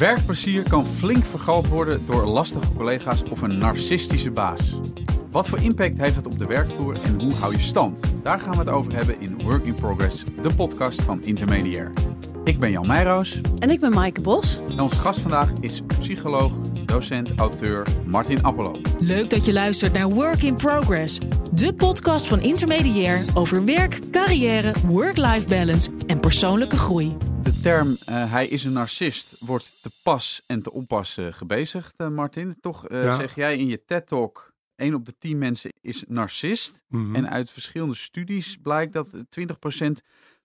Werkplezier kan flink vergroot worden door lastige collega's of een narcistische baas. Wat voor impact heeft het op de werkvloer en hoe hou je stand? Daar gaan we het over hebben in Work in Progress, de podcast van Intermediair. Ik ben Jan Meijroos. En ik ben Maaike Bos. En onze gast vandaag is psycholoog, docent, auteur Martin Appelo. Leuk dat je luistert naar Work in Progress, de podcast van Intermediair over werk, carrière, work-life balance en persoonlijke groei. De term uh, hij is een narcist wordt te pas en te onpas uh, gebezigd, uh, Martin. Toch ja. zeg jij in je TED-talk, 1 op de 10 mensen is narcist. Mm -hmm. En uit verschillende studies blijkt dat 20%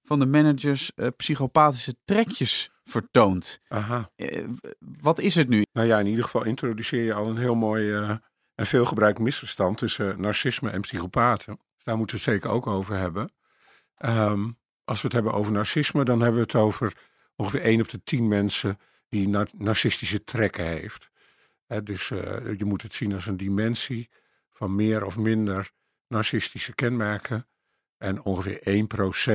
van de managers psychopathische trekjes vertoont. Aha. wat is het nu? Nou ja, in ieder geval introduceer je al een heel mooi en veelgebruikt misverstand tussen narcisme en psychopaten. Dus daar moeten we het zeker ook over hebben. Um, als we het hebben over narcisme, dan hebben we het over ongeveer 1 op de 10 mensen die nar narcistische trekken heeft. He, dus uh, je moet het zien als een dimensie van meer of minder narcistische kenmerken. En ongeveer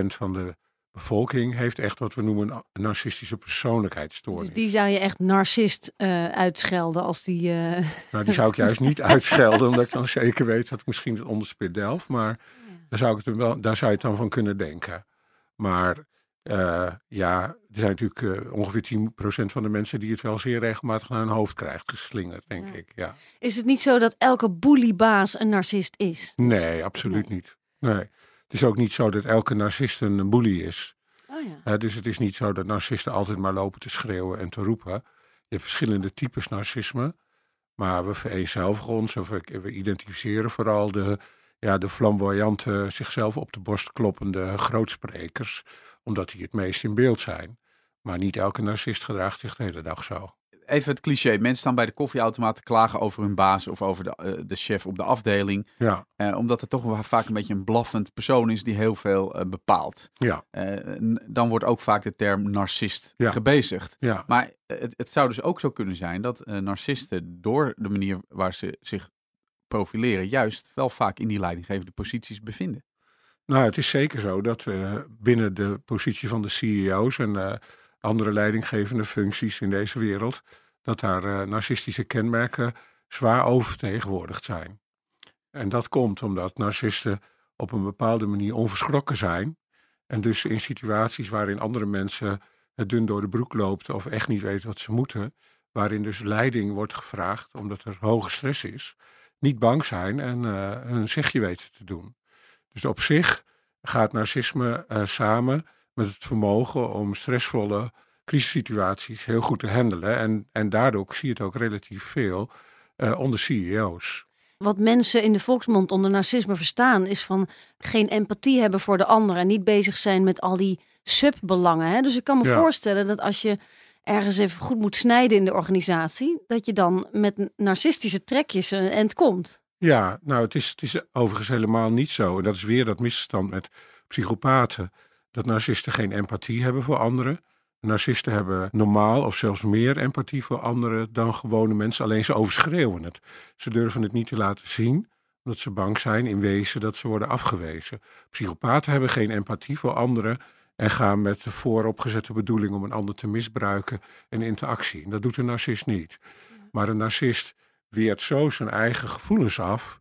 1% van de bevolking heeft echt wat we noemen een narcistische persoonlijkheidsstoornis. Dus die zou je echt narcist uh, uitschelden als die... Uh... Nou, die zou ik juist niet uitschelden, omdat ik dan zeker weet dat misschien het onderspit delf. Maar daar, zou ik het wel, daar zou je het dan van kunnen denken. Maar uh, ja, er zijn natuurlijk uh, ongeveer 10% van de mensen die het wel zeer regelmatig naar hun hoofd krijgt geslingerd, denk ja. ik. Ja. Is het niet zo dat elke boeliebaas een narcist is? Nee, absoluut nee. niet. Nee. Het is ook niet zo dat elke narcist een boelie is. Oh ja. dus het is niet zo dat narcisten altijd maar lopen te schreeuwen en te roepen. Je hebt verschillende types narcisme. Maar we vereenzelvigen ons of we, we identificeren vooral de, ja, de flamboyante, zichzelf op de borst kloppende grootsprekers, omdat die het meest in beeld zijn. Maar niet elke narcist gedraagt zich de hele dag zo. Even het cliché. Mensen staan bij de koffieautomaat te klagen over hun baas of over de, uh, de chef op de afdeling. Ja. Uh, omdat het toch wel vaak een beetje een blaffend persoon is die heel veel uh, bepaalt. Ja. dan wordt ook vaak de term narcist ja. gebezigd. Ja. Maar het, het, zou dus ook zo kunnen zijn dat narcisten door de manier waar ze zich profileren, juist wel vaak in die leidinggevende posities bevinden. Nou, het is zeker zo dat binnen de positie van de CEO's en andere leidinggevende functies in deze wereld, dat daar uh, narcistische kenmerken zwaar oververtegenwoordigd zijn. En dat komt omdat narcisten op een bepaalde manier onverschrokken zijn. En dus in situaties waarin andere mensen het dun door de broek loopt of echt niet weten wat ze moeten, waarin dus leiding wordt gevraagd omdat er hoge stress is, niet bang zijn en uh, hun zegje weten te doen. Dus op zich gaat narcisme uh, samen met het vermogen om stressvolle crisissituaties heel goed te handelen. En, en daardoor zie je het ook relatief veel uh, onder CEO's. Wat mensen in de volksmond onder narcisme verstaan, is van geen empathie hebben voor de ander en niet bezig zijn met al die subbelangen. Hè? Dus ik kan me ja. voorstellen dat als je ergens even goed moet snijden in de organisatie, dat je dan met narcistische trekjes een end komt. Ja, nou, het is, het is overigens helemaal niet zo. En dat is weer dat misverstand met psychopaten. Dat narcisten geen empathie hebben voor anderen. Narcisten hebben normaal of zelfs meer empathie voor anderen dan gewone mensen. Alleen ze overschreeuwen het. Ze durven het niet te laten zien, omdat ze bang zijn in wezen dat ze worden afgewezen. Psychopaten hebben geen empathie voor anderen en gaan met de vooropgezette bedoeling om een ander te misbruiken en interactie. Dat doet een narcist niet. Maar een narcist weert zo zijn eigen gevoelens af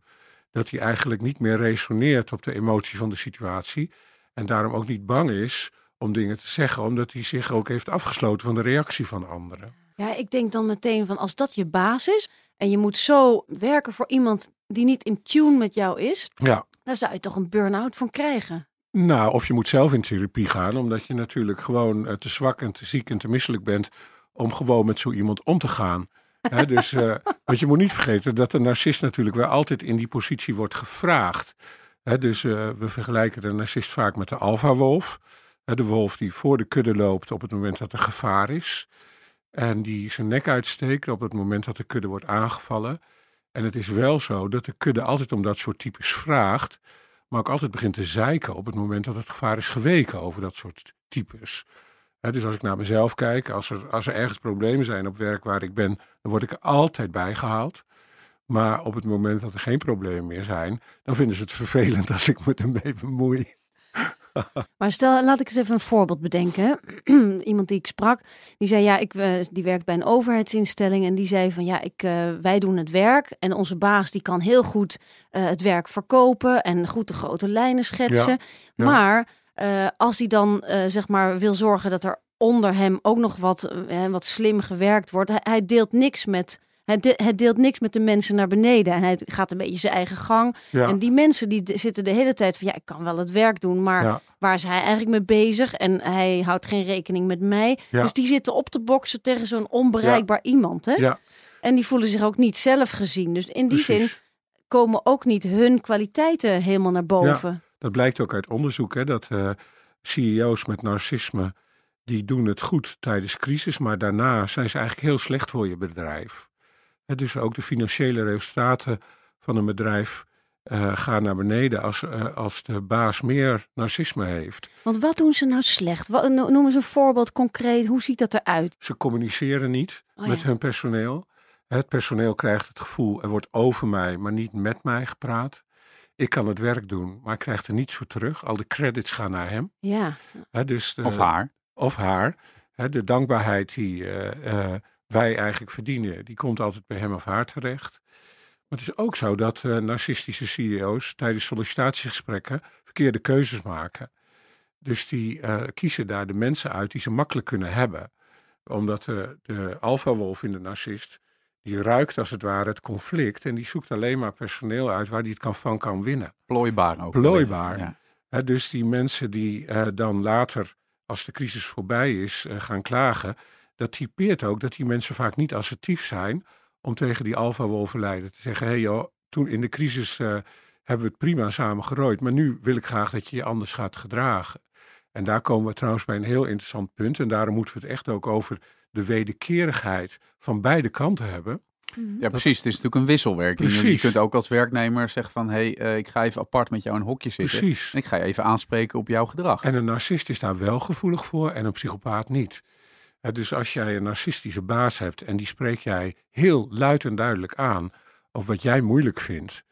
dat hij eigenlijk niet meer resoneert op de emotie van de situatie en daarom ook niet bang is om dingen te zeggen, omdat hij zich ook heeft afgesloten van de reactie van anderen. Ja, ik denk dan meteen van als dat je baas is en je moet zo werken voor iemand die niet in tune met jou is, ja. dan zou je toch een burn-out van krijgen. Nou, of je moet zelf in therapie gaan, omdat je natuurlijk gewoon te zwak en te ziek en te misselijk bent om gewoon met zo iemand om te gaan. He, dus, uh, want je moet niet vergeten dat de narcist natuurlijk wel altijd in die positie wordt gevraagd. Dus uh, we vergelijken de narcist vaak met de alfa-wolf. De wolf die voor de kudde loopt op het moment dat er gevaar is. En die zijn nek uitsteekt op het moment dat de kudde wordt aangevallen. En het is wel zo dat de kudde altijd om dat soort types vraagt maar ook altijd begint te zeiken op het moment dat het gevaar is geweken over dat soort types. Dus als ik naar mezelf kijk, als er, als er ergens problemen zijn op werk waar ik ben, dan word ik er altijd bij gehaald. Maar op het moment dat er geen problemen meer zijn, dan vinden ze het vervelend als ik me ermee bemoei. maar stel, laat ik eens even een voorbeeld bedenken. Iemand die ik sprak, die zei ja, ik uh, die werkt bij een overheidsinstelling en die zei van ja, ik, uh, wij doen het werk en onze baas die kan heel goed uh, het werk verkopen en goed de grote lijnen schetsen. Ja, ja. Maar als hij dan zeg maar wil zorgen dat er onder hem ook nog wat, wat slim gewerkt wordt, hij, hij deelt niks met het, deelt niks met de mensen naar beneden. En hij gaat een beetje zijn eigen gang. En die mensen die zitten de hele tijd van ja, ik kan wel het werk doen, maar waar is hij eigenlijk mee bezig? En hij houdt geen rekening met mij. Dus die zitten op te boksen tegen zo'n onbereikbaar iemand. Hè? En die voelen zich ook niet zelf gezien. Dus in die zin komen ook niet hun kwaliteiten helemaal naar boven. dat blijkt ook uit onderzoek, hè, dat uh, CEO's met narcisme, die doen het goed tijdens crisis, maar daarna zijn ze eigenlijk heel slecht voor je bedrijf. Dus ook de financiële resultaten van een bedrijf uh, gaan naar beneden als, uh, als de baas meer narcisme heeft. Want wat doen ze nou slecht? Wat, noem eens een voorbeeld concreet. Hoe ziet dat eruit? Ze communiceren niet oh, met ja. hun personeel. Het personeel krijgt het gevoel, er wordt over mij, maar niet met mij gepraat. Ik kan het werk doen, maar ik krijg er niets voor terug. Al de credits gaan naar hem. Ja. dus de, of haar. Of haar. de dankbaarheid die uh, wij eigenlijk verdienen, die komt altijd bij hem of haar terecht. Maar het is ook zo dat uh, narcistische CEO's tijdens sollicitatiegesprekken verkeerde keuzes maken. Dus die uh, kiezen daar de mensen uit die ze makkelijk kunnen hebben. Omdat de, de alfa-wolf in de narcist, die ruikt als het ware het conflict en die zoekt alleen maar personeel uit waar die het kan, van kan winnen. Plooibaar ook. Plooibaar. Ja. dus die mensen die uh, dan later, als de crisis voorbij is, gaan klagen, dat typeert ook dat die mensen vaak niet assertief zijn om tegen die alfa-wolvenleider te zeggen: hé hey joh, toen in de crisis uh, hebben we het prima samen gerooid, maar nu wil ik graag dat je je anders gaat gedragen. En daar komen we trouwens bij een heel interessant punt. En daarom moeten we het echt ook over de wederkerigheid van beide kanten hebben. Mhm. Ja, precies. Het is natuurlijk een wisselwerking. Precies. Je kunt ook als werknemer zeggen van... hé, hey, uh, ik ga even apart met jou in een hokje zitten. Precies. En ik ga je even aanspreken op jouw gedrag. En een narcist is daar wel gevoelig voor en een psychopaat niet dus als jij een narcistische baas hebt en die spreek jij heel luid en duidelijk aan op wat jij moeilijk vindt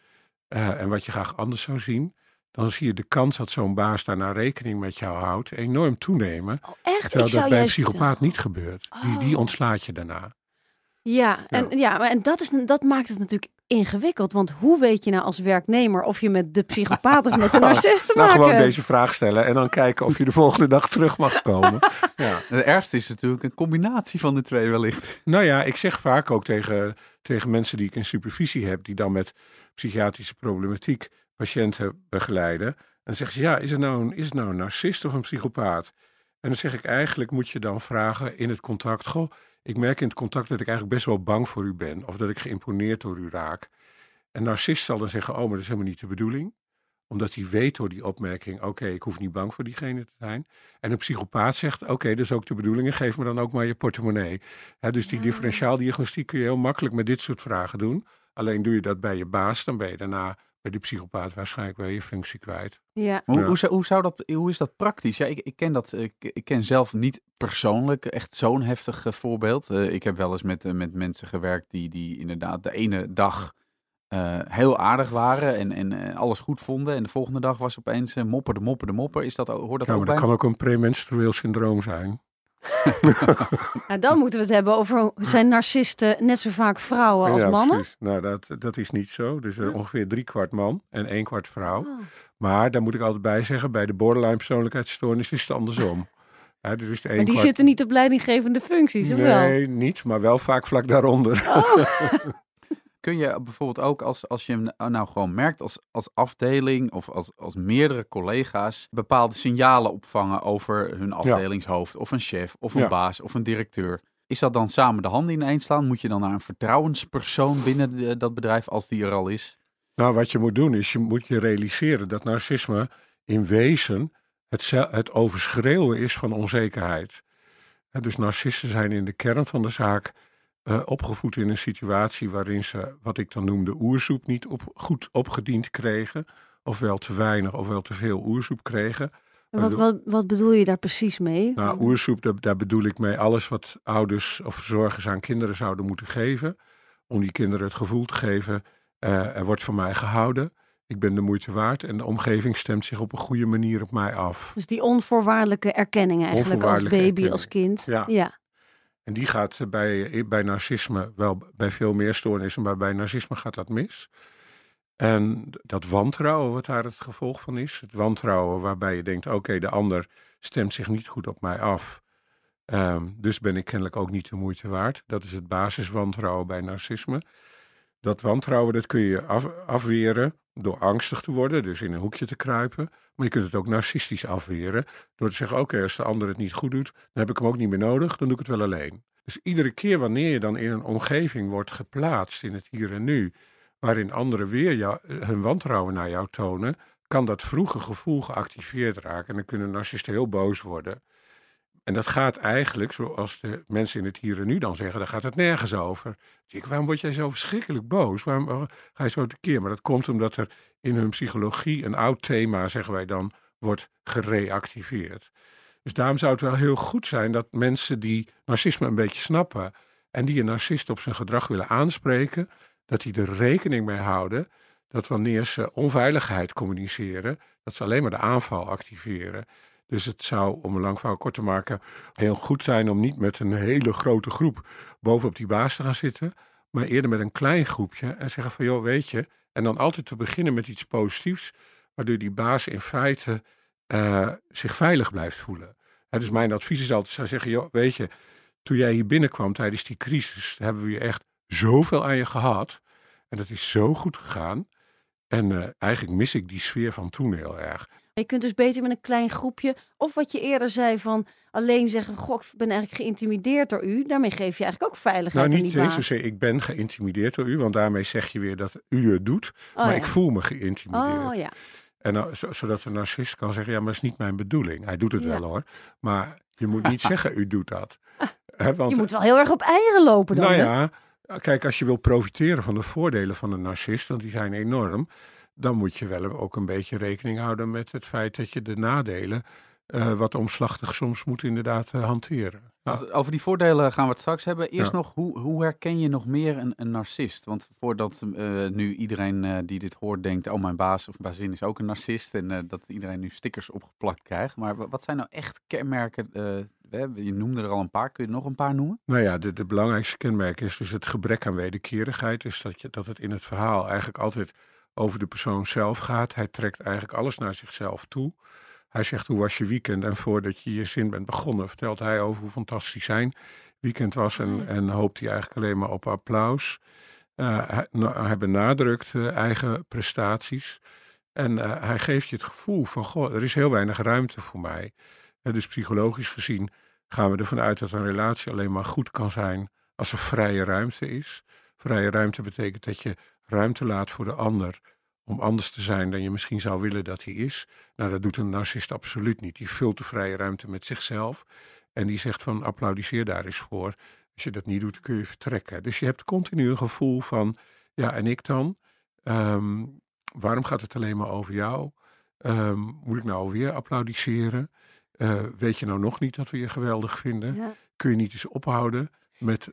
uh, en wat je graag anders zou zien, dan zie je de kans dat zo'n baas daarna rekening met jou houdt enorm toenemen. Oh, echt? Terwijl dat bij een psychopaat niet gebeurt. Die, die oh. ontslaat je daarna. Ja, en, ja, maar en dat, is, dat maakt het natuurlijk ingewikkeld. Want hoe weet je nou als werknemer of je met de psychopaat of met de narcist te nou, maken gewoon deze vraag stellen en dan kijken of je de volgende dag terug mag komen. Ja. Het ergste is natuurlijk een combinatie van de twee wellicht. Nou ja, ik zeg vaak ook tegen, tegen mensen die ik in supervisie heb, die dan met psychiatrische problematiek patiënten begeleiden. En dan zeggen ze, ja, is het, nou een, is het nou een narcist of een psychopaat? En dan zeg ik, eigenlijk moet je dan vragen in het contact, goh, ik merk in het contact dat ik eigenlijk best wel bang voor u ben. Of dat ik geïmponeerd door u raak. Een narcist zal dan zeggen, oh, maar dat is helemaal niet de bedoeling. Omdat hij weet door die opmerking, oké, ik hoef niet bang voor diegene te zijn. En een psychopaat zegt, oké, dat is ook de bedoeling. En geef me dan ook maar je portemonnee. dus die differentiaaldiagnostiek kun je heel makkelijk met dit soort vragen doen. Alleen doe je dat bij je baas, dan ben je daarna bij die psychopaat waarschijnlijk wel je functie kwijt. Ja. Hoe, hoe, hoe, zou dat, hoe is dat praktisch? Ja, ik, ik ken dat, ik, ik ken zelf niet persoonlijk echt zo'n heftig uh, voorbeeld. Uh, ik heb wel eens met, uh, met mensen gewerkt die, die inderdaad de ene dag heel aardig waren en, en alles goed vonden. En de volgende dag was opeens mopper de mopper de mopper. Is dat, hoort dat ja, ook maar bij? dat kan ook een premenstrueel syndroom zijn. nou, dan moeten we het hebben over zijn narcisten net zo vaak vrouwen als ja, mannen. Precies. Nou, dat, dat is niet zo. Dus uh, ongeveer drie kwart man en één kwart vrouw. Oh. Maar daar moet ik altijd bij zeggen, bij de borderline persoonlijkheidsstoornis is het andersom. Ja, dus maar die zitten niet op leidinggevende functies, of nee, wel? Nee, niet, maar wel vaak vlak daaronder. Oh. kun je bijvoorbeeld ook als, als je hem nou, gewoon merkt als, als afdeling of als, als meerdere collega's bepaalde signalen opvangen over hun afdelingshoofd of een chef of een baas of een directeur. Is dat dan samen de handen ineens slaan? Moet je dan naar een vertrouwenspersoon binnen dat bedrijf als die er al is? Nou, wat je moet doen is je moet je realiseren dat narcisme in wezen het, het overschreeuwen is van onzekerheid. dus narcisten zijn in de kern van de zaak uh, opgevoed in een situatie waarin ze, wat ik dan noemde, oersoep niet op, goed opgediend kregen. Ofwel te weinig ofwel te veel oersoep kregen. wat, wat, wat bedoel je daar precies mee? Nou, oersoep, daar, daar bedoel ik mee alles wat ouders of verzorgers aan kinderen zouden moeten geven. Om die kinderen het gevoel te geven, uh, er wordt van mij gehouden. ik ben de moeite waard en de omgeving stemt zich op een goede manier op mij af. Dus die onvoorwaardelijke erkenning eigenlijk als baby, als kind. Ja. ja. En die gaat bij, bij narcisme wel bij veel meer stoornissen, maar bij narcisme gaat dat mis. En dat wantrouwen, wat daar het gevolg van is. Het wantrouwen waarbij je denkt: oké, de ander stemt zich niet goed op mij af. Ehm, dus ben ik kennelijk ook niet de moeite waard. Dat is het basiswantrouwen bij narcisme. Dat wantrouwen dat kun je af, afweren door angstig te worden, dus in een hoekje te kruipen. Maar je kunt het ook narcistisch afweren door te zeggen: oké, als de ander het niet goed doet, dan heb ik hem ook niet meer nodig, dan doe ik het wel alleen. Dus iedere keer wanneer je dan in een omgeving wordt geplaatst in het hier en nu, waarin anderen weer jou, hun wantrouwen naar jou tonen, kan dat vroege gevoel geactiveerd raken. En dan kunnen narcisten heel boos worden. En dat gaat eigenlijk, zoals de mensen in het hier nu dan zeggen, daar gaat het nergens over. Ik, waarom word jij zo verschrikkelijk boos? Waarom ga je zo tekeer? Maar dat komt omdat er in hun psychologie een oud thema, zeggen wij dan, wordt gereactiveerd. Dus daarom zou het wel heel goed zijn dat mensen die narcisme een beetje snappen en die een narcist op zijn gedrag willen aanspreken, dat die er rekening mee houden dat wanneer ze onveiligheid communiceren, dat ze alleen maar de aanval activeren. Dus het zou, om een lang verhaal kort te maken, heel goed zijn om niet met een hele grote groep bovenop die baas te gaan zitten, maar eerder met een klein groepje en zeggen van joh, weet je, en dan altijd te beginnen met iets positiefs, waardoor die baas in feite uh, zich veilig blijft voelen. dus mijn advies is altijd, zou zeggen, joh, weet je, toen jij hier binnenkwam tijdens die crisis, hebben we je echt zoveel aan je gehad. En dat is zo goed gegaan. En uh, eigenlijk mis ik die sfeer van toen heel erg. Je kunt dus beter met een klein groepje, of wat je eerder zei van alleen zeggen, goh, ik ben eigenlijk geïntimideerd door u. Daarmee geef je eigenlijk ook veiligheid Nou, niet eens zozeer, ik ben geïntimideerd door u, want daarmee zeg je weer dat u het doet. Oh, maar ik voel me geïntimideerd. Oh, ja. En zodat de narcist kan zeggen, ja, maar dat is niet mijn bedoeling. Hij doet het wel hoor, maar je moet niet zeggen, u doet dat. want, je moet wel heel erg op eieren lopen dan. Nou ja, kijk, als je wil profiteren van de voordelen van een narcist, want die zijn enorm dan moet je wel ook een beetje rekening houden met het feit dat je de nadelen uh, wat omslachtig soms moet inderdaad uh, hanteren. over die voordelen gaan we het straks hebben. Eerst nog, hoe, hoe herken je nog meer een, een narcist? Want voordat uh, nu iedereen die dit hoort denkt, oh mijn baas of bazin is ook een narcist en dat iedereen nu stickers opgeplakt krijgt. Maar wat zijn nou echt kenmerken? je noemde er al een paar, kun je nog een paar noemen? Nou ja, de, de belangrijkste kenmerk is dus het gebrek aan wederkerigheid. Dus dat, je, dat het in het verhaal eigenlijk altijd over de persoon zelf gaat. Hij trekt eigenlijk alles naar zichzelf toe. Hij zegt hoe was je weekend en voordat je je zin bent begonnen vertelt hij over hoe fantastisch zijn weekend was en, en hoopt hij eigenlijk alleen maar op applaus. Uh, hij, hij, benadrukt uh, eigen prestaties en uh, hij geeft je het gevoel van goh, er is heel weinig ruimte voor mij. dus psychologisch gezien gaan we ervan uit dat een relatie alleen maar goed kan zijn als er vrije ruimte is. Vrije ruimte betekent dat je ruimte laat voor de ander om anders te zijn dan je misschien zou willen dat hij is. Nou, dat doet een narcist absoluut niet. Die vult de vrije ruimte met zichzelf en die zegt van applaudisseer daar eens voor. Als je dat niet doet, kun je vertrekken. Dus je hebt continu een gevoel van, ja, en ik dan? Ehm, waarom gaat het alleen maar over jou? Um, moet ik nou weer applaudisseren? Uh, weet je nou nog niet dat we je geweldig vinden? Kun je niet eens ophouden met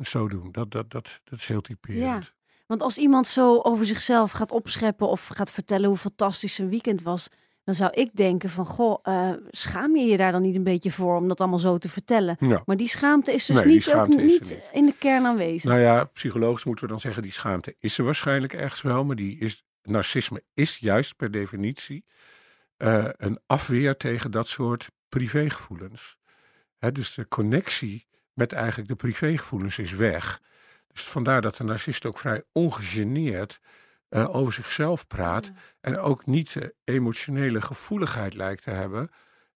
zo doen? Dat, dat, dat, dat is heel typerend. Ja. Want als iemand zo over zichzelf gaat opscheppen of gaat vertellen hoe fantastisch zijn weekend was, dan zou ik denken van, goh, uh, schaam je je daar dan niet een beetje voor om dat allemaal zo te vertellen? Maar die schaamte is dus niet, ook niet, in de kern aanwezig. Nou ja, psychologisch moeten we dan zeggen, die schaamte is er waarschijnlijk ergens wel, maar die is, narcisme is juist per definitie uh, een afweer tegen dat soort privégevoelens. Hè, dus de connectie met eigenlijk de privégevoelens is weg. Dus vandaar dat de narcist ook vrij ongegeneerd uh, over zichzelf praat. En ook niet de emotionele gevoeligheid lijkt te hebben.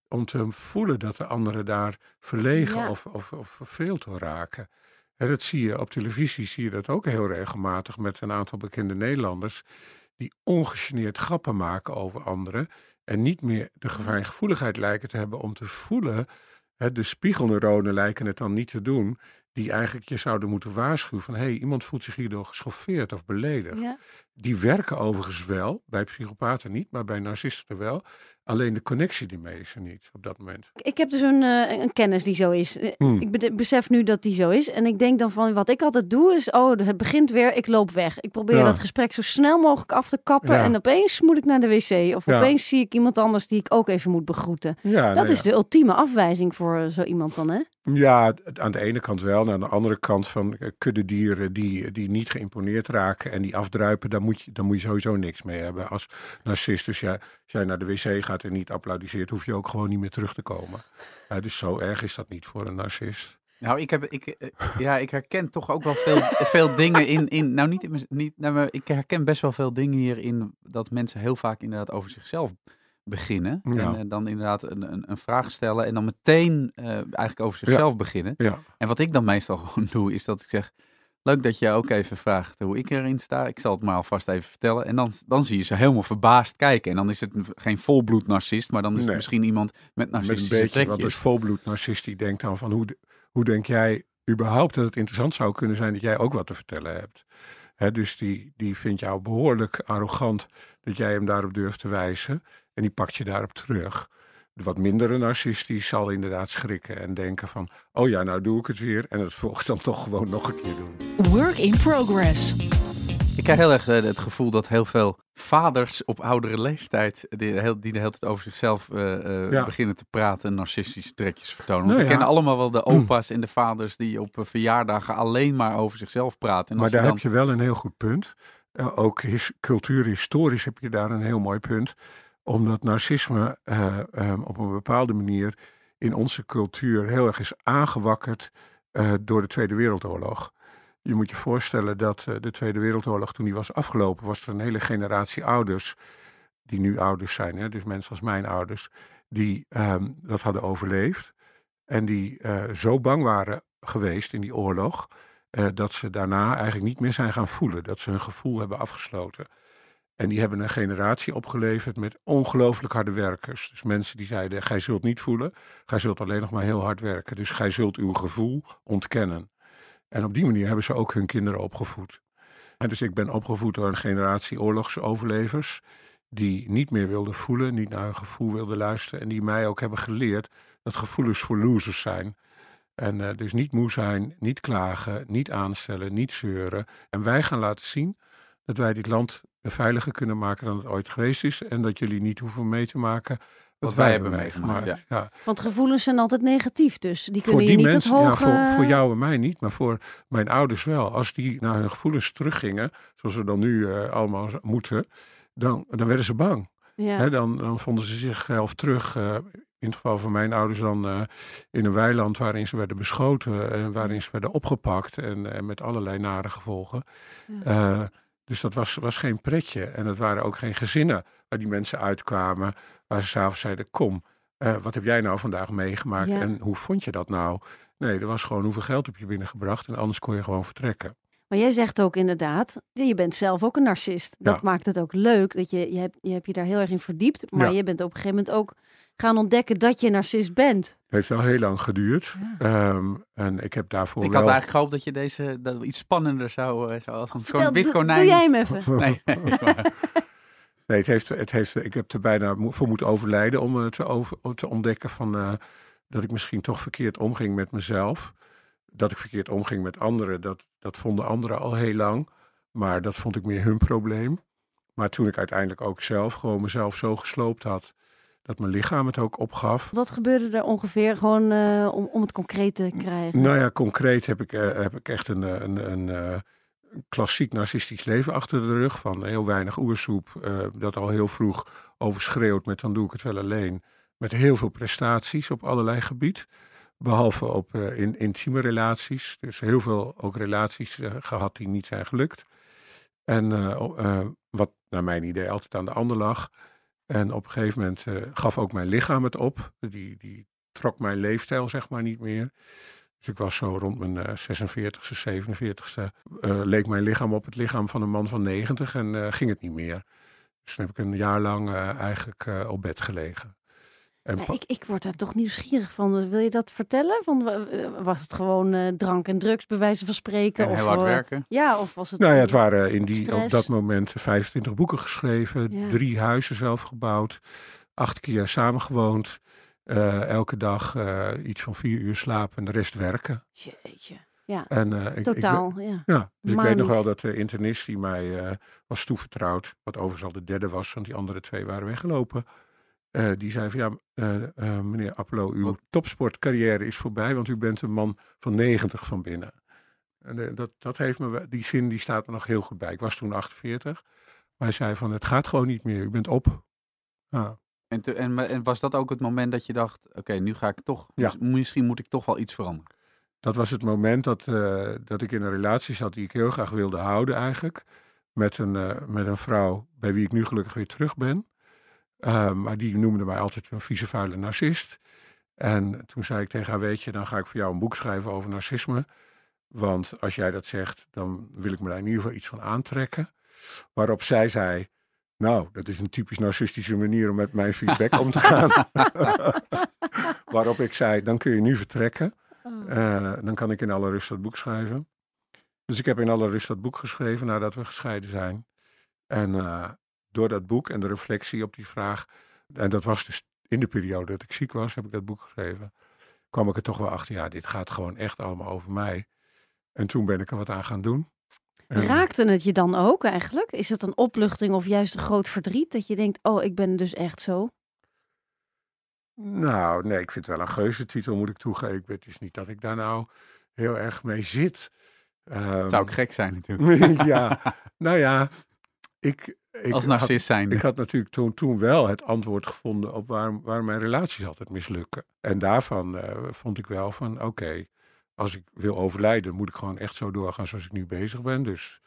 Om te voelen dat de anderen daar verlegen of, of, of verveeld door raken. En dat zie je op televisie, zie je dat ook heel regelmatig met een aantal bekende Nederlanders. Die ongegeneerd grappen maken over anderen. En niet meer de gevaargevoeligheid lijken te hebben om te voelen. Hè, de spiegelneuronen lijken het dan niet te doen die eigenlijk je zouden moeten waarschuwen van hé, hey, iemand voelt zich hierdoor geschoffeerd of beledigd. Ja. Die werken overigens wel, bij psychopaten niet, maar bij narcisten wel. Alleen de connectie die mee is er niet op dat moment. Ik heb dus een, uh, een kennis die zo is. Eh, hmm. Ik besef nu dat die zo is. En ik denk dan van wat ik altijd doe is, oh, het begint weer, ik loop weg. Ik probeer dat gesprek zo snel mogelijk af te kappen. En opeens moet ik naar de wc. Of opeens zie ik iemand anders die ik ook even moet begroeten. dat nou is de ultieme afwijzing voor zo iemand dan, hè? Ja, aan de ene kant wel. En aan de andere kant van kudde dieren die, die niet geïmponeerd raken en die afdruipen, daar moet, je, daar moet je sowieso niks mee hebben. Als narcist, dus ja, als jij naar de wc gaat en niet applaudisseert, hoef je ook gewoon niet meer terug te komen. dus zo erg is dat niet voor een narcist. Nou, ik, heb, ik, eh, ja, ik herken toch ook wel veel, veel dingen in, in. Nou, niet, in, niet nou, maar ik herken best wel veel dingen hierin. Dat mensen heel vaak inderdaad over zichzelf beginnen. En uh, dan inderdaad een, een, een, vraag stellen. En dan meteen uh, eigenlijk over zichzelf beginnen. Ja. En wat ik dan meestal gewoon doe, is dat ik zeg. Leuk dat je ook even vraagt hoe ik erin sta. Ik zal het maar alvast even vertellen. En dan, dan zie je ze helemaal verbaasd kijken. En dan is het geen volbloed narcist, maar dan is het misschien iemand met narcistische met een beetje, trekjes. Wat is volbloed narcist? Die denkt dan van hoe, hoe denk jij überhaupt dat het interessant zou kunnen zijn dat jij ook wat te vertellen hebt? dus die, die vindt jou behoorlijk arrogant dat jij hem daarop durft te wijzen. En die pakt je daarop terug. Wat mindere narcist die zal inderdaad schrikken en denken van... oh ja, nou doe ik het weer. En het volgt dan toch gewoon nog een keer doen. Work in progress. Ik krijg heel erg eh, het gevoel dat heel veel vaders op oudere leeftijd, die, die de hele tijd over zichzelf uh, uh, beginnen te praten, narcistische trekjes vertonen. Want nou, we kennen allemaal wel de opa's en de vaders die op verjaardagen alleen maar over zichzelf praten. En maar daar heb je wel een heel goed punt. ook his, cultuurhistorisch heb je daar een heel mooi punt omdat narcisme uh, um, op een bepaalde manier in onze cultuur heel erg is aangewakkerd uh, door de Tweede Wereldoorlog. Je moet je voorstellen dat uh, de Tweede Wereldoorlog, toen die was afgelopen, was er een hele generatie ouders, die nu ouders zijn, hè, dus mensen als mijn ouders, die um, dat hadden overleefd. En die zo bang waren geweest in die oorlog, dat ze daarna eigenlijk niet meer zijn gaan voelen. Dat ze hun gevoel hebben afgesloten. En die hebben een generatie opgeleverd met ongelooflijk harde werkers. Dus mensen die zeiden, gij zult niet voelen, gij zult alleen nog maar heel hard werken. Dus gij zult uw gevoel ontkennen. En op die manier hebben ze ook hun kinderen opgevoed. En dus ik ben opgevoed door een generatie oorlogsoverlevers die niet meer wilden voelen, niet naar hun gevoel wilden luisteren. En die mij ook hebben geleerd dat gevoelens voor losers zijn. En uh, dus niet moe zijn, niet klagen, niet aanstellen, niet zeuren. En wij gaan laten zien dat wij dit land veiliger kunnen maken dan het ooit geweest is. En dat jullie niet hoeven mee te maken wat, wij, hebben meegemaakt. Ja. Want gevoelens zijn altijd negatief, dus die kunnen je niet mensen, het hoge... Ja, voor, voor, jou en mij niet, maar voor mijn ouders wel. Als die naar hun gevoelens teruggingen, zoals we dan nu uh, allemaal moeten, dan, dan werden ze bang. Ja. dan, dan vonden ze zichzelf terug, uh, in het geval van mijn ouders dan, uh, in een weiland waarin ze werden beschoten en waarin ze werden opgepakt en, en met allerlei nare gevolgen. Ja. Dus dat was, was geen pretje. En het waren ook geen gezinnen waar die mensen uitkwamen. Waar ze s'avonds zeiden, kom, uh, wat heb jij nou vandaag meegemaakt? En hoe vond je dat nou? Nee, er was gewoon hoeveel geld heb je binnengebracht. En anders kon je gewoon vertrekken. Maar jij zegt ook inderdaad, je bent zelf ook een narcist. Dat maakt het ook leuk. Dat je, je, hebt, je hebt je daar heel erg in verdiept. Maar je bent op een gegeven moment ook gaan ontdekken dat je narcist bent. Het heeft wel heel lang geduurd. Um, en ik heb daarvoor Ik had eigenlijk gehoopt dat je deze dat iets spannender zou, uh, als een Vertel, wit konijn. Doe jij hem even. nee, nee, nee, het heeft, het heeft, ik heb er bijna voor moeten overlijden om uh, te, over, te ontdekken van, uh, dat ik misschien toch verkeerd omging met mezelf. Dat ik verkeerd omging met anderen, dat, dat vonden anderen al heel lang. Maar dat vond ik meer hun probleem. Maar toen ik uiteindelijk ook zelf gewoon mezelf zo gesloopt had dat mijn lichaam het ook opgaf. Wat gebeurde er ongeveer gewoon uh, om, om het concreet te krijgen? Nou ja, concreet heb ik, uh, heb ik echt een, een, een, uh, klassiek narcistisch leven achter de rug. Van heel weinig oersoep, dat al heel vroeg overschreeuwt met dan doe ik het wel alleen. Met heel veel prestaties op allerlei gebied. Behalve op in, intieme relaties. Dus heel veel ook relaties gehad die niet zijn gelukt. En wat naar mijn idee altijd aan de ander lag en op een gegeven moment uh, gaf ook mijn lichaam het op. Die, die trok mijn leefstijl zeg maar niet meer. Dus ik was zo rond mijn uh, 46ste, 47ste. Uh, leek mijn lichaam op het lichaam van een man van 90 en ging het niet meer. Dus toen heb ik een jaar lang eh, eigenlijk op bed gelegen. Ik, ik word daar toch nieuwsgierig van. Wil je dat vertellen? Van, was het gewoon uh, drank en drugs, bij wijze van spreken? of, heel hard werken? Ja, of was het... Nou ja, het waren in die, op dat moment 25 boeken geschreven. Drie huizen zelf gebouwd. Acht keer samengewoond. Uh, elke dag uh, iets van vier uur slapen en de rest werken. Jeetje. Ja, en, uh, totaal. Ik, ja. ja, dus ik weet nog wel dat de internist die mij was toevertrouwd, wat overigens al de derde was, want die andere twee waren weggelopen. Die zei van ja, meneer Appelo, uw topsportcarrière is voorbij, want u bent een man van 90 van binnen. En dat, dat heeft me, die zin die staat me nog heel goed bij. Ik was toen 48. Maar hij zei van het gaat gewoon niet meer, u bent op. Ja. En, en, en, was dat ook het moment dat je dacht, oké, nu ga ik toch, ja. misschien moet ik toch wel iets veranderen? Dat was het moment dat, dat ik in een relatie zat die ik heel graag wilde houden eigenlijk. Met een, met een vrouw bij wie ik nu gelukkig weer terug ben. Uh, maar die noemde mij altijd een vieze vuile narcist. En toen zei ik tegen haar, weet je, dan ga ik voor jou een boek schrijven over narcisme. Want als jij dat zegt, dan wil ik me daar in ieder geval iets van aantrekken. Waarop zij zei, nou, dat is een typisch narcistische manier om met mijn feedback om te gaan. Waarop ik zei, dan kun je nu vertrekken. Oh. Eh, dan kan ik in alle rust dat boek schrijven. Dus ik heb in alle rust dat boek geschreven nadat we gescheiden zijn. En uh, door dat boek en de reflectie op die vraag, en dat was dus in de periode dat ik ziek was, heb ik dat boek geschreven, kwam ik er toch wel achter, ja, dit gaat gewoon echt allemaal over mij. En toen ben ik er wat aan gaan doen. Raakte het je dan ook eigenlijk? Is het een opluchting of juist een groot verdriet dat je denkt, oh, ik ben dus echt zo? Nou, nee, ik vind het wel een geuze titel, moet ik toegeven. Het is niet dat ik daar nou heel erg mee zit. Um, Zou ik gek zijn natuurlijk. ja, nou ja, ik... ik Als narcist zijn. Ik had natuurlijk toen, toen wel het antwoord gevonden op waar, waar mijn relaties altijd mislukken. En daarvan uh, vond ik wel van, oké, als ik wil overlijden, moet ik gewoon echt zo doorgaan zoals ik nu bezig ben. Dus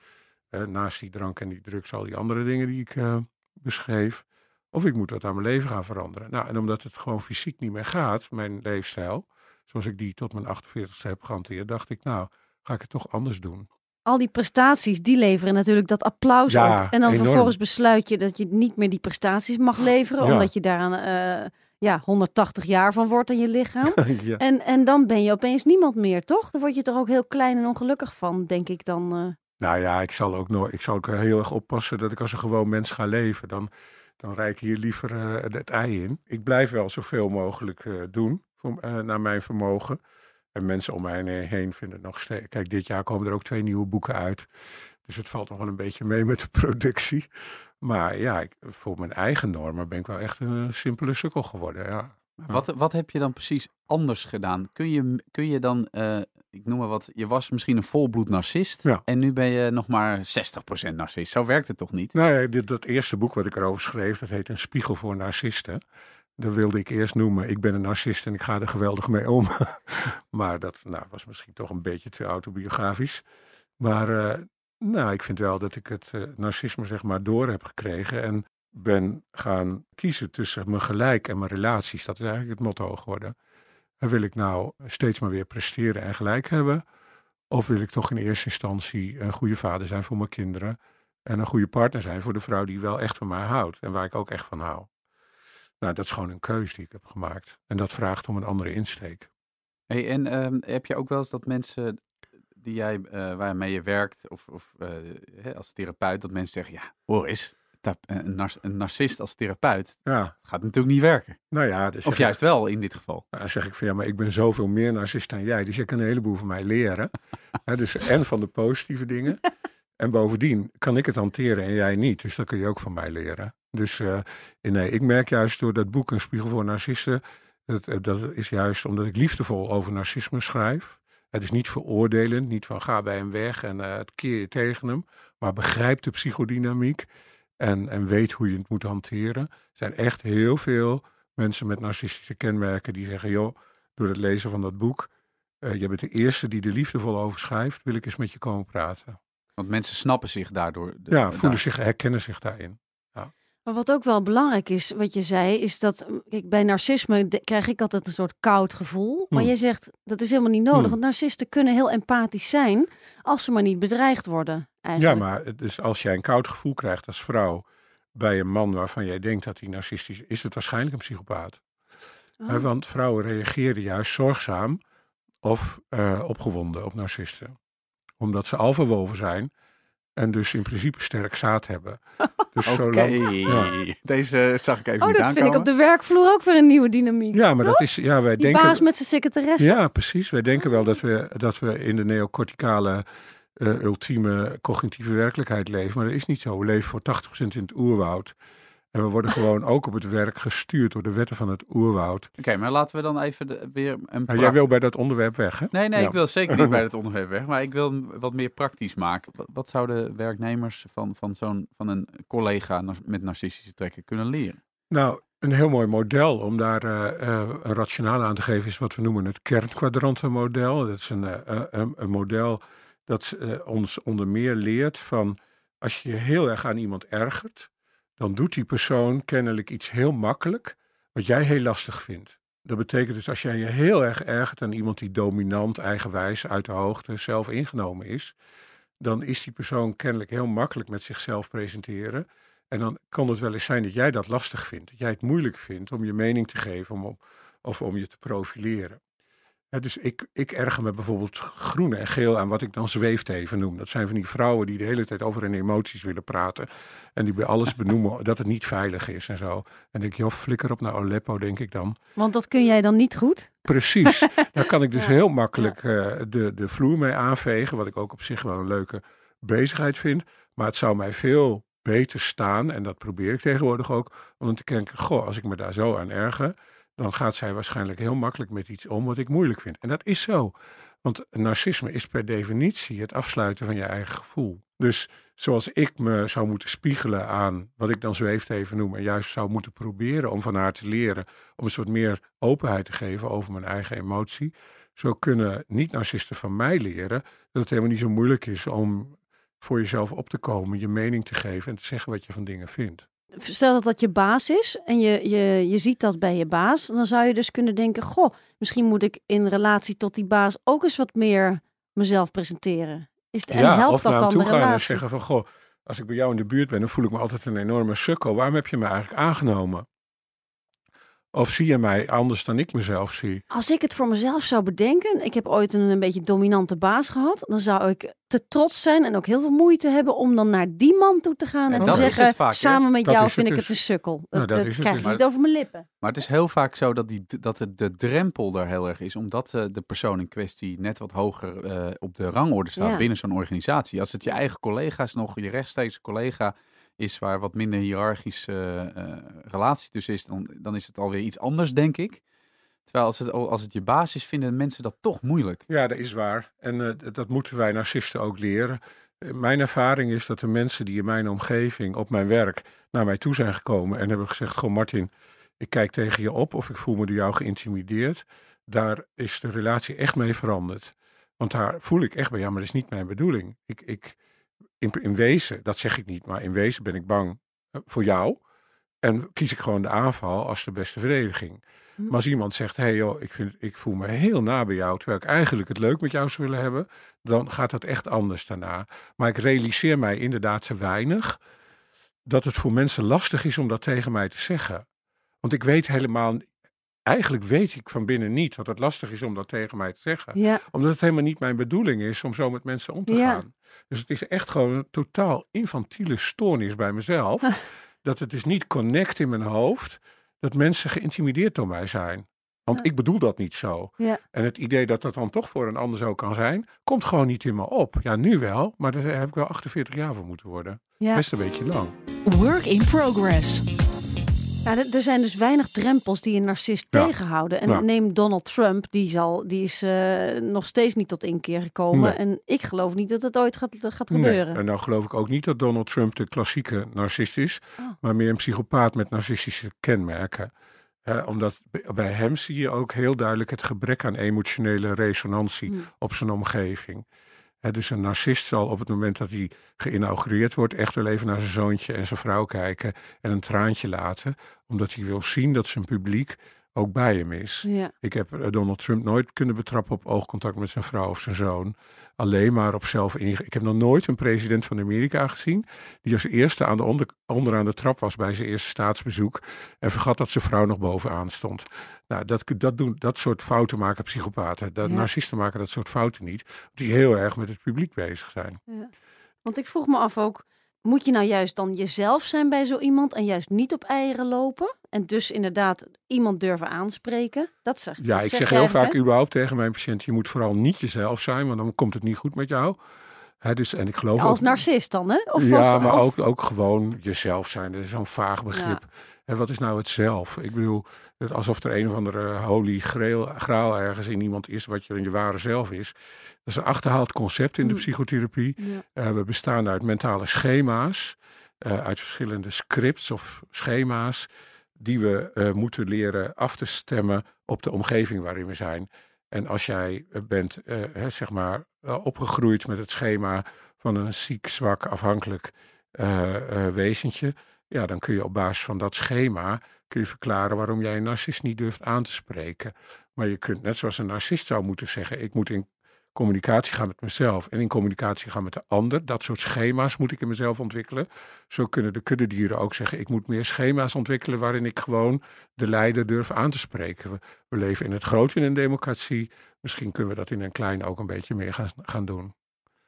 eh, naast die drank en die drugs, al die andere dingen die ik uh, beschreef. Of ik moet wat aan mijn leven gaan veranderen. Nou, en omdat het gewoon fysiek niet meer gaat, mijn leefstijl, zoals ik die tot mijn 48ste heb gehanteerd, dacht ik, nou, ga ik het toch anders doen. Al die prestaties, die leveren natuurlijk dat applaus ja, op. En dan vervolgens besluit je dat je niet meer die prestaties mag leveren, omdat je daaraan uh, ja, 180 jaar van wordt in je lichaam. en, en dan ben je opeens niemand meer, toch? Dan word je toch ook heel klein en ongelukkig van, denk ik dan. Uh... Nou ja, ik zal ook nog, ik zal ook heel erg oppassen dat ik als een gewoon mens ga leven. Dan, dan rijk ik hier liever uh, het ei in. Ik blijf wel zoveel mogelijk doen, voor, naar mijn vermogen. En mensen om mij heen vinden het nog steeds. Kijk, dit jaar komen er ook twee nieuwe boeken uit. Dus het valt nog wel een beetje mee met de productie. Maar ja, ik, voor mijn eigen normen ben ik wel echt een simpele sukkel geworden. Ja. Wat, wat heb je dan precies anders gedaan? Kun je, kun je dan, uh, ik noem maar wat, je was misschien een volbloed narcist. Ja. En nu ben je nog maar 60% narcist. Zo werkt het toch niet? Nou dit, dat eerste boek wat ik erover schreef, dat heet Een spiegel voor narcisten. Dat wilde ik eerst noemen, ik ben een narcist en ik ga er geweldig mee om. maar dat nou, was misschien toch een beetje te autobiografisch. Maar uh, nou, ik vind wel dat ik het uh, narcisme zeg maar door heb gekregen en ben gaan kiezen tussen mijn gelijk en mijn relaties. Dat is eigenlijk het motto geworden. En wil ik nou steeds maar weer presteren en gelijk hebben? Of wil ik toch in eerste instantie een goede vader zijn voor mijn kinderen en een goede partner zijn voor de vrouw die wel echt van mij houdt en waar ik ook echt van hou? Nou, dat is gewoon een keuze die ik heb gemaakt. En dat vraagt om een andere insteek. Hey, en ehm, heb je ook wel eens dat mensen die jij, uh, waarmee je werkt, of, of uh, als therapeut, dat mensen zeggen, ja, hoor eens, een, nar een narcist als therapeut, ja. gaat natuurlijk niet werken. Nou ja, dus of juist wel in dit geval. Dan zeg ik van ja, maar ik ben zoveel meer narcist dan jij, dus je kan een heleboel van mij leren. dus en van de positieve dingen. En bovendien kan ik het hanteren en jij niet, dus dat kun je ook van mij leren. Dus uh, nee, ik merk juist door dat boek Een Spiegel voor Narcisten, dat, dat is juist omdat ik liefdevol over narcisme schrijf. Het is niet veroordelend, niet van ga bij hem weg en uh, het keer je tegen hem, maar begrijp de psychodynamiek en, en weet hoe je het moet hanteren. Er zijn echt heel veel mensen met narcistische kenmerken die zeggen, joh, door het lezen van dat boek, uh, je bent de eerste die er liefdevol over schrijft, wil ik eens met je komen praten. Want mensen snappen zich daardoor. ja, voelen zich, herkennen zich daarin. Maar wat ook wel belangrijk is, wat je zei, is dat kijk, bij narcisme krijg ik altijd een soort koud gevoel. Maar hmm. je zegt dat is helemaal niet nodig, hmm. want narcisten kunnen heel empathisch zijn als ze maar niet bedreigd worden. Eigenlijk. Ja, maar dus als jij een koud gevoel krijgt als vrouw bij een man waarvan jij denkt dat hij narcistisch is, is het waarschijnlijk een psychopaat. Oh. want vrouwen reageren juist zorgzaam of uh, opgewonden op narcisten. Omdat ze al verwoven zijn en dus in principe sterk zaad hebben. Dus Oké, ja. deze zag ik even oh, niet dat vind ik op de werkvloer ook weer een nieuwe dynamiek. Ja, maar dat is, ja, wij Die denken... baas met zijn secretaresse. Ja, precies. Wij denken wel dat we, dat we in de neocorticale uh, ultieme cognitieve werkelijkheid leven. Maar dat is niet zo. We leven voor 80% in het oerwoud. En we worden gewoon ook op het werk gestuurd door de wetten van het oerwoud. Oké, maar laten we dan even weer een. jij wil bij dat onderwerp weg, hè? Nee, nee, ik wil zeker niet bij dat onderwerp weg. Maar ik wil hem wat meer praktisch maken. Wat zouden werknemers van, van, zo'n, van een collega met narcistische trekken kunnen leren? Nou, een heel mooi model om daar uh, uh, een rationaal aan te geven is wat we noemen het kernkwadrantenmodel. Dat is een, uh, een, een, model dat ons onder meer leert van als je je heel erg aan iemand ergert, dan doet die persoon kennelijk iets heel makkelijk, wat jij heel lastig vindt. Dat betekent dus als jij je heel erg ergert aan iemand die dominant, eigenwijs, uit de hoogte, zelf ingenomen is, dan is die persoon kennelijk heel makkelijk met zichzelf presenteren. En dan kan het wel eens zijn dat jij dat lastig vindt, dat jij het moeilijk vindt om je mening te geven om, of om je te profileren dus ik, ik erger me bijvoorbeeld groen en geel aan wat ik dan zweefteven noem. Dat zijn van die vrouwen die de hele tijd over hun emoties willen praten. En die bij alles benoemen dat het niet veilig is en zo. En je, joh, flikker op naar Aleppo, denk ik dan. Want dat kun jij dan niet goed? Precies. Daar kan ik dus heel makkelijk uh, de, de vloer mee aanvegen. Wat ik ook op zich wel een leuke bezigheid vind. Maar het zou mij veel beter staan, en dat probeer ik tegenwoordig ook, om te kijken, goh, als ik me daar zo aan erger dan gaat zij waarschijnlijk heel makkelijk met iets om wat ik moeilijk vind. En dat is zo. Want narcisme is per definitie het afsluiten van je eigen gevoel. Dus zoals ik me zou moeten spiegelen aan wat ik dan zweefteven noem, en juist zou moeten proberen om van haar te leren, om een soort meer openheid te geven over mijn eigen emotie, zo kunnen niet-narcisten van mij leren dat het helemaal niet zo moeilijk is om voor jezelf op te komen, je mening te geven en te zeggen wat je van dingen vindt stel dat dat je baas is en je, je, je ziet dat bij je baas, dan zou je dus kunnen denken: Goh, misschien moet ik in relatie tot die baas ook eens wat meer mezelf presenteren. Is het, en ja, helpt of dat dan de relatie? en zeggen van goh, als ik bij jou in de buurt ben, dan voel ik me altijd een enorme sukkel. Waarom heb je me eigenlijk aangenomen? Of zie je mij anders dan ik mezelf zie? Als ik het voor mezelf zou bedenken, ik heb ooit een, een beetje dominante baas gehad, dan zou ik te trots zijn en ook heel veel moeite hebben om dan naar die man toe te gaan en, te zeggen, vaak, samen met jou vind ik het dus. een sukkel. Nou, dat, dat krijg je dus. niet over mijn lippen. Maar het is heel vaak zo dat, die, dat de, de drempel daar heel erg is, omdat uh, de persoon in kwestie net wat hoger uh, op de rangorde staat binnen zo'n organisatie. Als het je eigen collega's nog, je rechtstreeks collega is waar wat minder hiërarchische uh, relatie tussen is, dan, dan is het alweer iets anders, denk ik. Terwijl als het, als het je baas is, vinden mensen dat toch moeilijk. Ja, dat is waar. En uh, dat moeten wij narcisten ook leren. Mijn ervaring is dat de mensen die in mijn omgeving, op mijn werk, naar mij toe zijn gekomen en hebben gezegd: Goh, Martin, ik kijk tegen je op of ik voel me door jou geïntimideerd. Daar is de relatie echt mee veranderd. Want daar voel ik echt bij, ja, maar dat is niet mijn bedoeling. Ik, ik, in, in wezen, dat zeg ik niet, maar in wezen ben ik bang eh, voor jou. En kies ik gewoon de aanval als de beste verdediging. Hm. Maar als iemand zegt, hé hey joh, ik, vind, ik voel me heel na bij jou, terwijl ik eigenlijk het leuk met jou zou willen hebben, dan gaat dat echt anders daarna. Maar ik realiseer mij inderdaad te weinig dat het voor mensen lastig is om dat tegen mij te zeggen. Want ik weet helemaal, eigenlijk weet ik van binnen niet dat het lastig is om dat tegen mij te zeggen. Ja. Omdat het helemaal niet mijn bedoeling is om zo met mensen om te ja. gaan. Dus het is echt gewoon een totaal infantiele stoornis bij mezelf. dat het is niet connect in mijn hoofd dat mensen geïntimideerd door mij zijn. Want ik bedoel dat niet zo. Ja. En het idee dat dat dan toch voor een ander zo kan zijn, komt gewoon niet in me op. Ja, nu wel, maar daar heb ik wel 48 jaar voor moeten worden. Best een beetje lang. Work in progress. Ja, er zijn dus weinig drempels die een narcist tegenhouden. En neem Donald Trump, die, zal, die is uh, nog steeds niet tot inkeer gekomen. En ik geloof niet dat het ooit gaat, gaat gebeuren. Nee. En nou geloof ik ook niet dat Donald Trump de klassieke narcist is, oh. maar meer een psychopaat met narcistische kenmerken. omdat bij hem zie je ook heel duidelijk het gebrek aan emotionele resonantie hmm. op zijn omgeving dus een narcist zal op het moment dat hij geïnaugureerd wordt, echt wel even naar zijn zoontje en zijn vrouw kijken en een traantje laten, omdat hij wil zien dat zijn publiek ook bij hem is. Ja. Ik heb eh, Donald Trump nooit kunnen betrappen op oogcontact met zijn vrouw of zijn zoon. Alleen maar op zelf inge... Ik heb nog nooit een president van Amerika gezien die als eerste aan de onder, onderaan de trap was bij zijn eerste staatsbezoek en vergat dat zijn vrouw nog bovenaan stond. Nou, dat, dat, doen, dat soort fouten maken psychopaten. Dat, Ja. Narcisten maken dat soort fouten niet, die heel erg met het publiek bezig zijn. Ja. Want ik vroeg me af ook, moet je nou juist dan jezelf zijn bij zo iemand en juist niet op eieren lopen? En dus inderdaad iemand durven aanspreken? Dat zeg Ja, dat ik zeg heel vaak überhaupt tegen mijn patiënt, je moet vooral niet jezelf zijn, want dan komt het niet goed met jou. Hè, dus, en ik geloof? Als ook- narcist dan, hè? Of ja, als- maar of- ook, ook gewoon jezelf zijn. Dat is zo'n vaag begrip. En wat is nou het zelf? Ik bedoel, het alsof er een of andere holy grail, graal ergens in iemand is, wat je, je ware zelf is. Dat is een achterhaald concept in de Mm. psychotherapie. Ja. Eh, we bestaan uit mentale schema's, eh, uit verschillende scripts of schema's, die we eh, moeten leren af te stemmen op de omgeving waarin we zijn. En als jij bent, hè, zeg maar, opgegroeid met het schema van een ziek, zwak, afhankelijk wezentje, ja, dan kun je op basis van dat schema kun je verklaren waarom jij een narcist niet durft aan te spreken. Maar je kunt, net zoals een narcist zou moeten zeggen, ik moet in communicatie gaan met mezelf en in communicatie gaan met de ander. Dat soort schema's moet ik in mezelf ontwikkelen. Zo kunnen de kuddedieren ook zeggen, ik moet meer schema's ontwikkelen waarin ik gewoon de leider durf aan te spreken. We, we leven in het groot in een democratie. Misschien kunnen we dat in een klein ook een beetje meer gaan, gaan doen.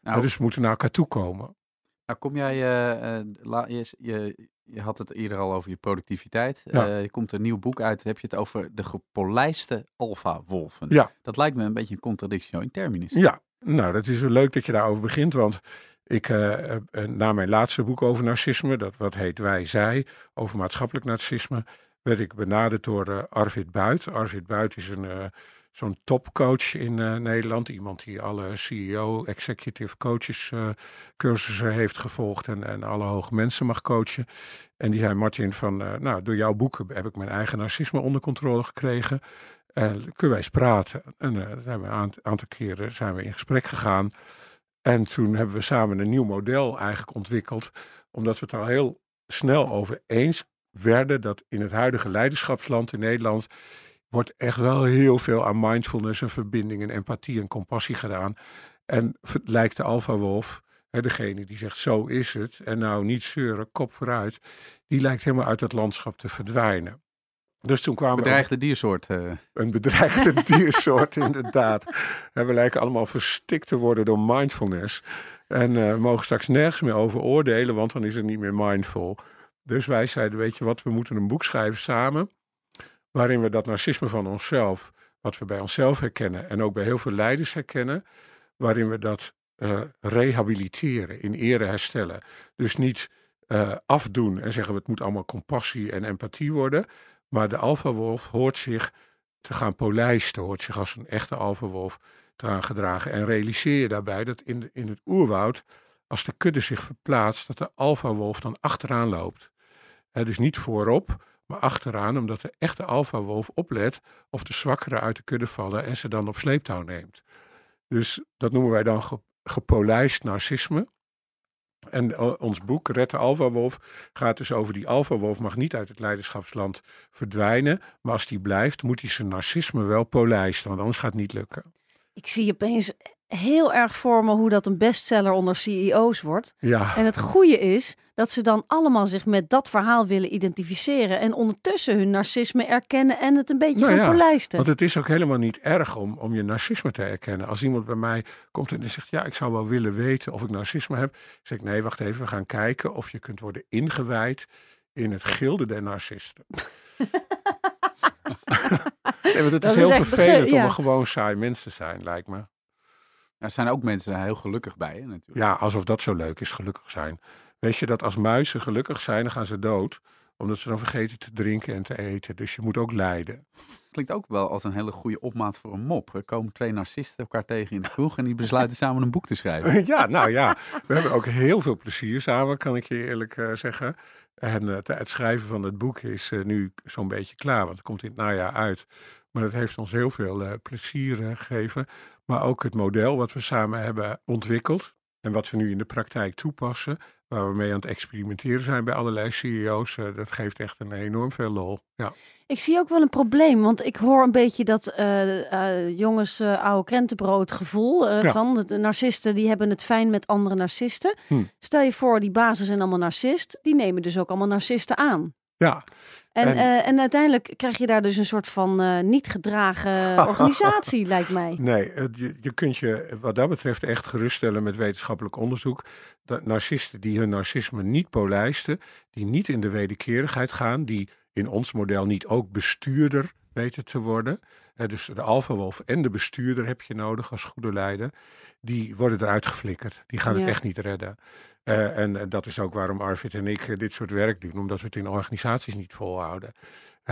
Nou, dus we moeten naar elkaar toe komen. Nou, kom jij, eh, eh, la- je, je, je had het eerder al over je productiviteit. Ja. Eh, je komt een nieuw boek uit, heb je het over de gepolijste alfa-wolven. Ja. Dat lijkt me een beetje een contradictio in terminis. Ja, nou, dat is wel leuk dat je daarover begint, want ik, eh, eh, na mijn laatste boek over narcisme, dat wat heet Wij, Zij, over maatschappelijk narcisme, werd ik benaderd door eh, Arvid Buit. Arvid Buit is een, eh, zo'n topcoach in eh, Nederland, iemand die alle CEO, executive coaches eh, cursussen heeft gevolgd en, en alle hoge mensen mag coachen. En die zei, Martin, van, eh, nou, door jouw boeken heb ik mijn eigen narcisme onder controle gekregen. En kunnen wij eens praten? En zijn een aant- aantal keren zijn we in gesprek gegaan. En toen hebben we samen een nieuw model eigenlijk ontwikkeld. Omdat we het al heel snel over eens werden dat in het huidige leiderschapsland in Nederland wordt echt wel heel veel aan mindfulness en verbinding en empathie en compassie gedaan. En lijkt de alfa-wolf, hè, degene die zegt zo is het en nou niet zeuren, kop vooruit, die lijkt helemaal uit het landschap te verdwijnen. Dus toen kwamen Bedreigde diersoort. eh. een bedreigde diersoort, inderdaad. En we lijken allemaal verstikt te worden door mindfulness. En we mogen straks nergens meer over oordelen, want dan is het niet meer mindful. Dus wij zeiden, weet je wat, we moeten een boek schrijven samen. Waarin we dat narcisme van onszelf, wat we bij onszelf herkennen en ook bij heel veel leiders herkennen. Waarin we dat eh, rehabiliteren, in ere herstellen. Dus niet eh, afdoen en zeggen, het moet allemaal compassie en empathie worden. Maar de alfawolf hoort zich te gaan polijsten, hoort zich als een echte alfawolf te gaan gedragen. En realiseer je daarbij dat in, in het oerwoud, als de kudde zich verplaatst, dat de alfawolf dan achteraan loopt. Hè, dus niet voorop, maar achteraan, omdat de echte alfawolf oplet of de zwakkeren uit de kudde vallen en ze dan op sleeptouw neemt. Dus dat noemen wij dan ge, gepolijst narcisme. En eh, ons boek, Red de Alpha-wolf, gaat dus over die alpha-wolf mag niet uit het leiderschapsland verdwijnen. Maar als die blijft, moet hij zijn narcisme wel polijsten, want anders gaat het niet lukken. Ik zie opeens heel erg voor me hoe dat een bestseller onder CEO's wordt. Ja, En het goede is dat ze dan allemaal zich met dat verhaal willen identificeren. En ondertussen hun narcisme erkennen en het een beetje Nou gaan ja, polijsten. want het is ook helemaal niet erg om, om je narcisme te erkennen. Als iemand bij mij komt en die zegt, ja, ik zou wel willen weten of ik narcisme heb. zeg ik, nee, wacht even, we gaan kijken of je kunt worden ingewijd in het gilde der narcisten. nee, want het Dat is is heel vervelend om een gewoon saai mens te zijn, lijkt me. Er zijn ook mensen heel gelukkig bij, hè, natuurlijk. Ja, alsof dat zo leuk is, gelukkig zijn. Weet je dat als muizen gelukkig zijn, dan gaan ze dood. Omdat ze dan vergeten te drinken en te eten. Dus je moet ook lijden. Klinkt ook wel als een hele goede opmaat voor een mop. Er komen twee narcisten elkaar tegen in de kroeg en die besluiten samen een boek te schrijven. ja, nou ja. We hebben ook heel veel plezier samen, kan ik je eerlijk eh, zeggen. En te- het schrijven van het boek is eh, nu zo'n beetje klaar. Want het komt in het najaar uit. Maar het heeft ons heel veel plezier gegeven. Maar ook het model wat we samen hebben ontwikkeld. En wat we nu in de praktijk toepassen. Waar we mee aan het experimenteren zijn bij allerlei CEO's. dat geeft echt een enorm veel lol. Ja. Ik zie ook wel een probleem, want ik hoor een beetje dat jongens oude krentenbrood gevoel van de narcisten die hebben het fijn met andere narcisten. Hm. Stel je voor, die bazen zijn allemaal narcist, die nemen dus ook allemaal narcisten aan. Ja. En, en, uh, en, uiteindelijk krijg je daar dus een soort van uh, niet gedragen organisatie, lijkt mij. Nee, je, je kunt je wat dat betreft echt geruststellen met wetenschappelijk onderzoek. Dat narcisten die hun narcisme niet polijsten, die niet in de wederkerigheid gaan, die in ons model niet ook bestuurder weten te worden. dus de alfawolf en de bestuurder heb je nodig als goede leider. Die worden eruit geflikkerd. Die gaan het echt niet redden. Uh, en dat is ook waarom Arvid en ik eh, dit soort werk doen, omdat we het in organisaties niet volhouden.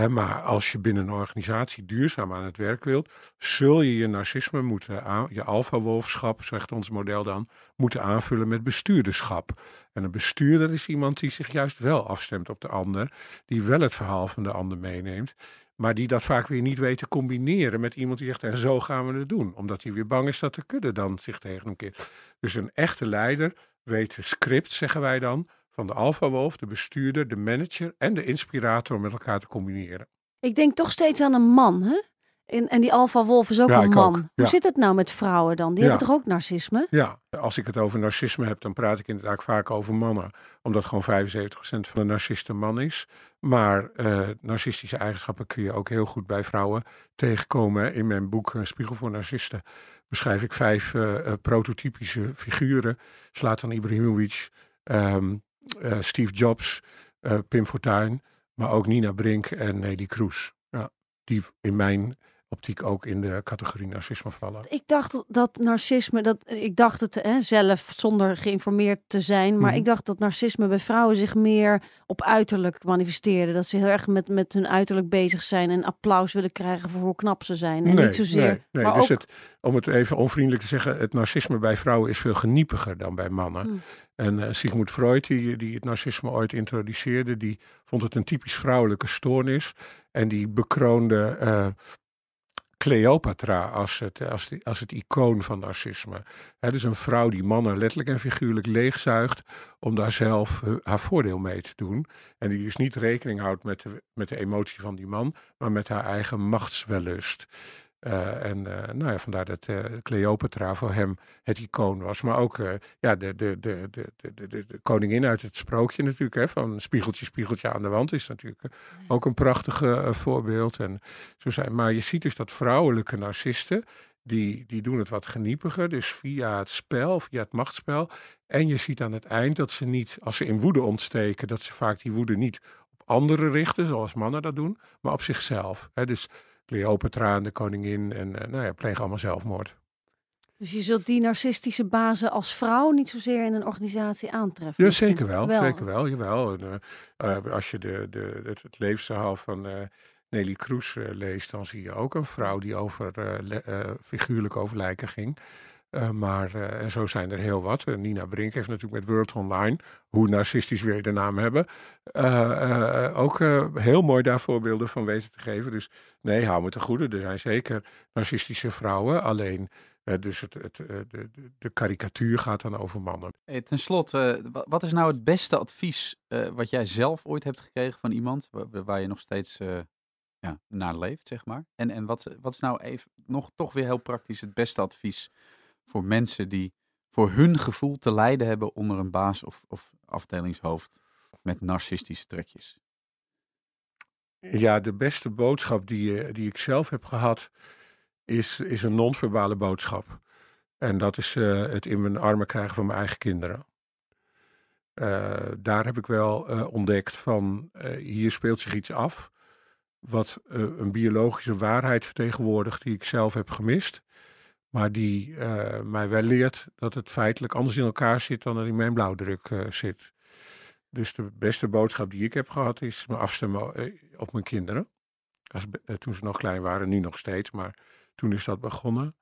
maar als je binnen een organisatie duurzaam aan het werk wilt, zul je je narcisme moeten, aan, je alfa-wolfschap, zegt ons model dan, moeten aanvullen met bestuurderschap. En een bestuurder is iemand die zich juist wel afstemt op de ander, die wel het verhaal van de ander meeneemt, maar die dat vaak weer niet weet te combineren met iemand die zegt, en zo gaan we het doen. Omdat hij weer bang is dat de kudde dan zich tegen hem keert. Dus een echte leider weet script, zeggen wij dan, van de alfa-wolf, de bestuurder, de manager en de inspirator om met elkaar te combineren. Ik denk toch steeds aan een man, hè? En, en die alfa-wolf is ook een man. Hoe zit het nou met vrouwen dan? Die hebben toch ook narcisme? Ja, als ik het over narcisme heb, dan praat ik inderdaad vaak over mannen. Omdat gewoon 75% van de narcisten man is. Maar uh, narcistische eigenschappen kun je ook heel goed bij vrouwen tegenkomen. In mijn boek Spiegel voor Narcisten beschrijf ik vijf uh, prototypische figuren. Slatan Ibrahimovic, um, uh, Steve Jobs, Pim Fortuyn, maar ook Nina Brink en Nelly Kroes. Ja, die in mijn optiek ook in de categorie narcisme vallen. Ik dacht dat narcisme, dat, ik dacht het hè, zelf zonder geïnformeerd te zijn, maar mhm. ik dacht dat narcisme bij vrouwen zich meer op uiterlijk manifesteerde. Dat ze heel erg met, met hun uiterlijk bezig zijn en applaus willen krijgen voor hoe knap ze zijn. En niet zozeer. Nee, nee. Maar dus het, om het even onvriendelijk te zeggen, het narcisme bij vrouwen is veel geniepiger dan bij mannen. Hmm. En uh, Sigmund Freud, die, die het narcisme ooit introduceerde, die vond het een typisch vrouwelijke stoornis. En die bekroonde uh, Cleopatra als het, als, als het icoon van narcisme. Het is een vrouw die mannen letterlijk en figuurlijk leegzuigt om daar zelf eh, haar voordeel mee te doen. En die dus niet rekening houdt met de, met de emotie van die man, maar met haar eigen machtswellust. Uh, en uh, nou ja, vandaar dat uh, Cleopatra voor hem het icoon was. Maar ook ja, de, de, de, de, de, de, koningin uit het sprookje natuurlijk. Hè, van spiegeltje, spiegeltje aan de wand is natuurlijk ook een prachtig voorbeeld. En zo zijn. Maar je ziet dus dat vrouwelijke narcisten, die, die doen het wat geniepiger. Dus via het spel, via het machtsspel. En je ziet aan het eind dat ze niet, als ze in woede ontsteken, dat ze vaak die woede niet op anderen richten, zoals mannen dat doen, maar op zichzelf. Hè. Dus Cleopatra en de koningin en uh, nou ja, plegen allemaal zelfmoord. Dus je zult die narcistische bazen als vrouw niet zozeer in een organisatie aantreffen? Ja, zeker wel, zeker wel, jawel. En, uh, als je de, de, het, het levensverhaal van Nelly Kroes leest, dan zie je ook een vrouw die over, figuurlijk over lijken ging. Uh, maar uh, en zo zijn er heel wat. Uh, Nina Brink heeft natuurlijk met World Online, hoe narcistisch wil je de naam hebben, ook heel mooi daar voorbeelden van weten te geven. Dus nee, hou me te goede. Er zijn zeker narcistische vrouwen. Alleen dus het, het, de, de, karikatuur gaat dan over mannen. Ten slotte, wat is nou het beste advies wat jij zelf ooit hebt gekregen van iemand waar, waar je nog steeds ja, naar leeft, zeg maar? En, en wat, wat is nou even nog toch weer heel praktisch het beste advies voor mensen die voor hun gevoel te lijden hebben onder een baas of, of afdelingshoofd met narcistische trekjes? Ja, de beste boodschap die, eh, die ik zelf heb gehad, is, is een non-verbale boodschap. En dat is uh, het in mijn armen krijgen van mijn eigen kinderen. Uh, daar heb ik wel ontdekt van, hier speelt zich iets af, wat een biologische waarheid vertegenwoordigt die ik zelf heb gemist. Maar die mij wel leert dat het feitelijk anders in elkaar zit dan dat in mijn blauwdruk zit. Dus de beste boodschap die ik heb gehad is me afstemmen eh, op mijn kinderen. Als, toen ze nog klein waren, nu nog steeds, maar toen is dat begonnen.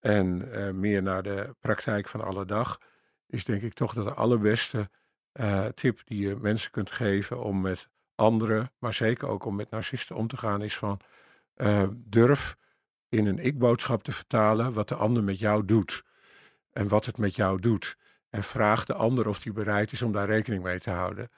En meer naar de praktijk van alle dag is denk ik toch dat de allerbeste tip die je mensen kunt geven om met anderen, maar zeker ook om met narcisten om te gaan, is van durf in een ik-boodschap te vertalen wat de ander met jou doet. En wat het met jou doet. En vraag de ander of die bereid is om daar rekening mee te houden.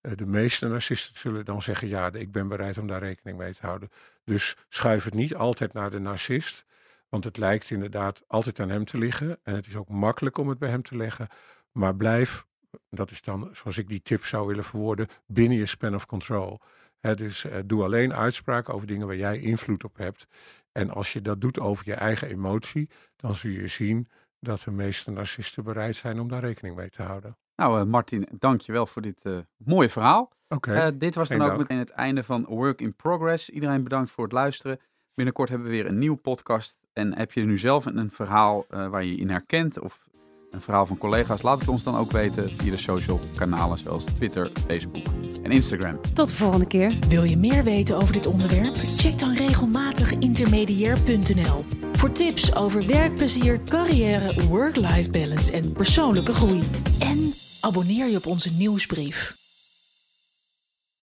Eh, de meeste narcisten zullen dan zeggen: Ja, ik ben bereid om daar rekening mee te houden. Dus schuif het niet altijd naar de narcist. Want het lijkt inderdaad altijd aan hem te liggen. En het is ook makkelijk om het bij hem te leggen. Maar blijf, dat is dan zoals ik die tip zou willen verwoorden, binnen je span of control. dus uh, doe alleen uitspraken over dingen waar jij invloed op hebt. En als je dat doet over je eigen emotie, dan zul je zien dat de meeste narcisten bereid zijn om daar rekening mee te houden. Nou, uh, Martin, dankjewel voor dit uh, mooie verhaal. Oké. dit was dan ook meteen het einde van Work in Progress. Iedereen bedankt voor het luisteren. Binnenkort hebben we weer een nieuwe podcast. En heb je nu zelf een verhaal waar je in herkent of een verhaal van collega's, laat het ons dan ook weten via de social kanalen zoals Twitter, Facebook en Instagram. Tot de volgende keer. Wil je meer weten over dit onderwerp? Check dan regelmatig intermediair.nl voor tips over werkplezier, carrière, work-life balance en persoonlijke groei. En abonneer je op onze nieuwsbrief.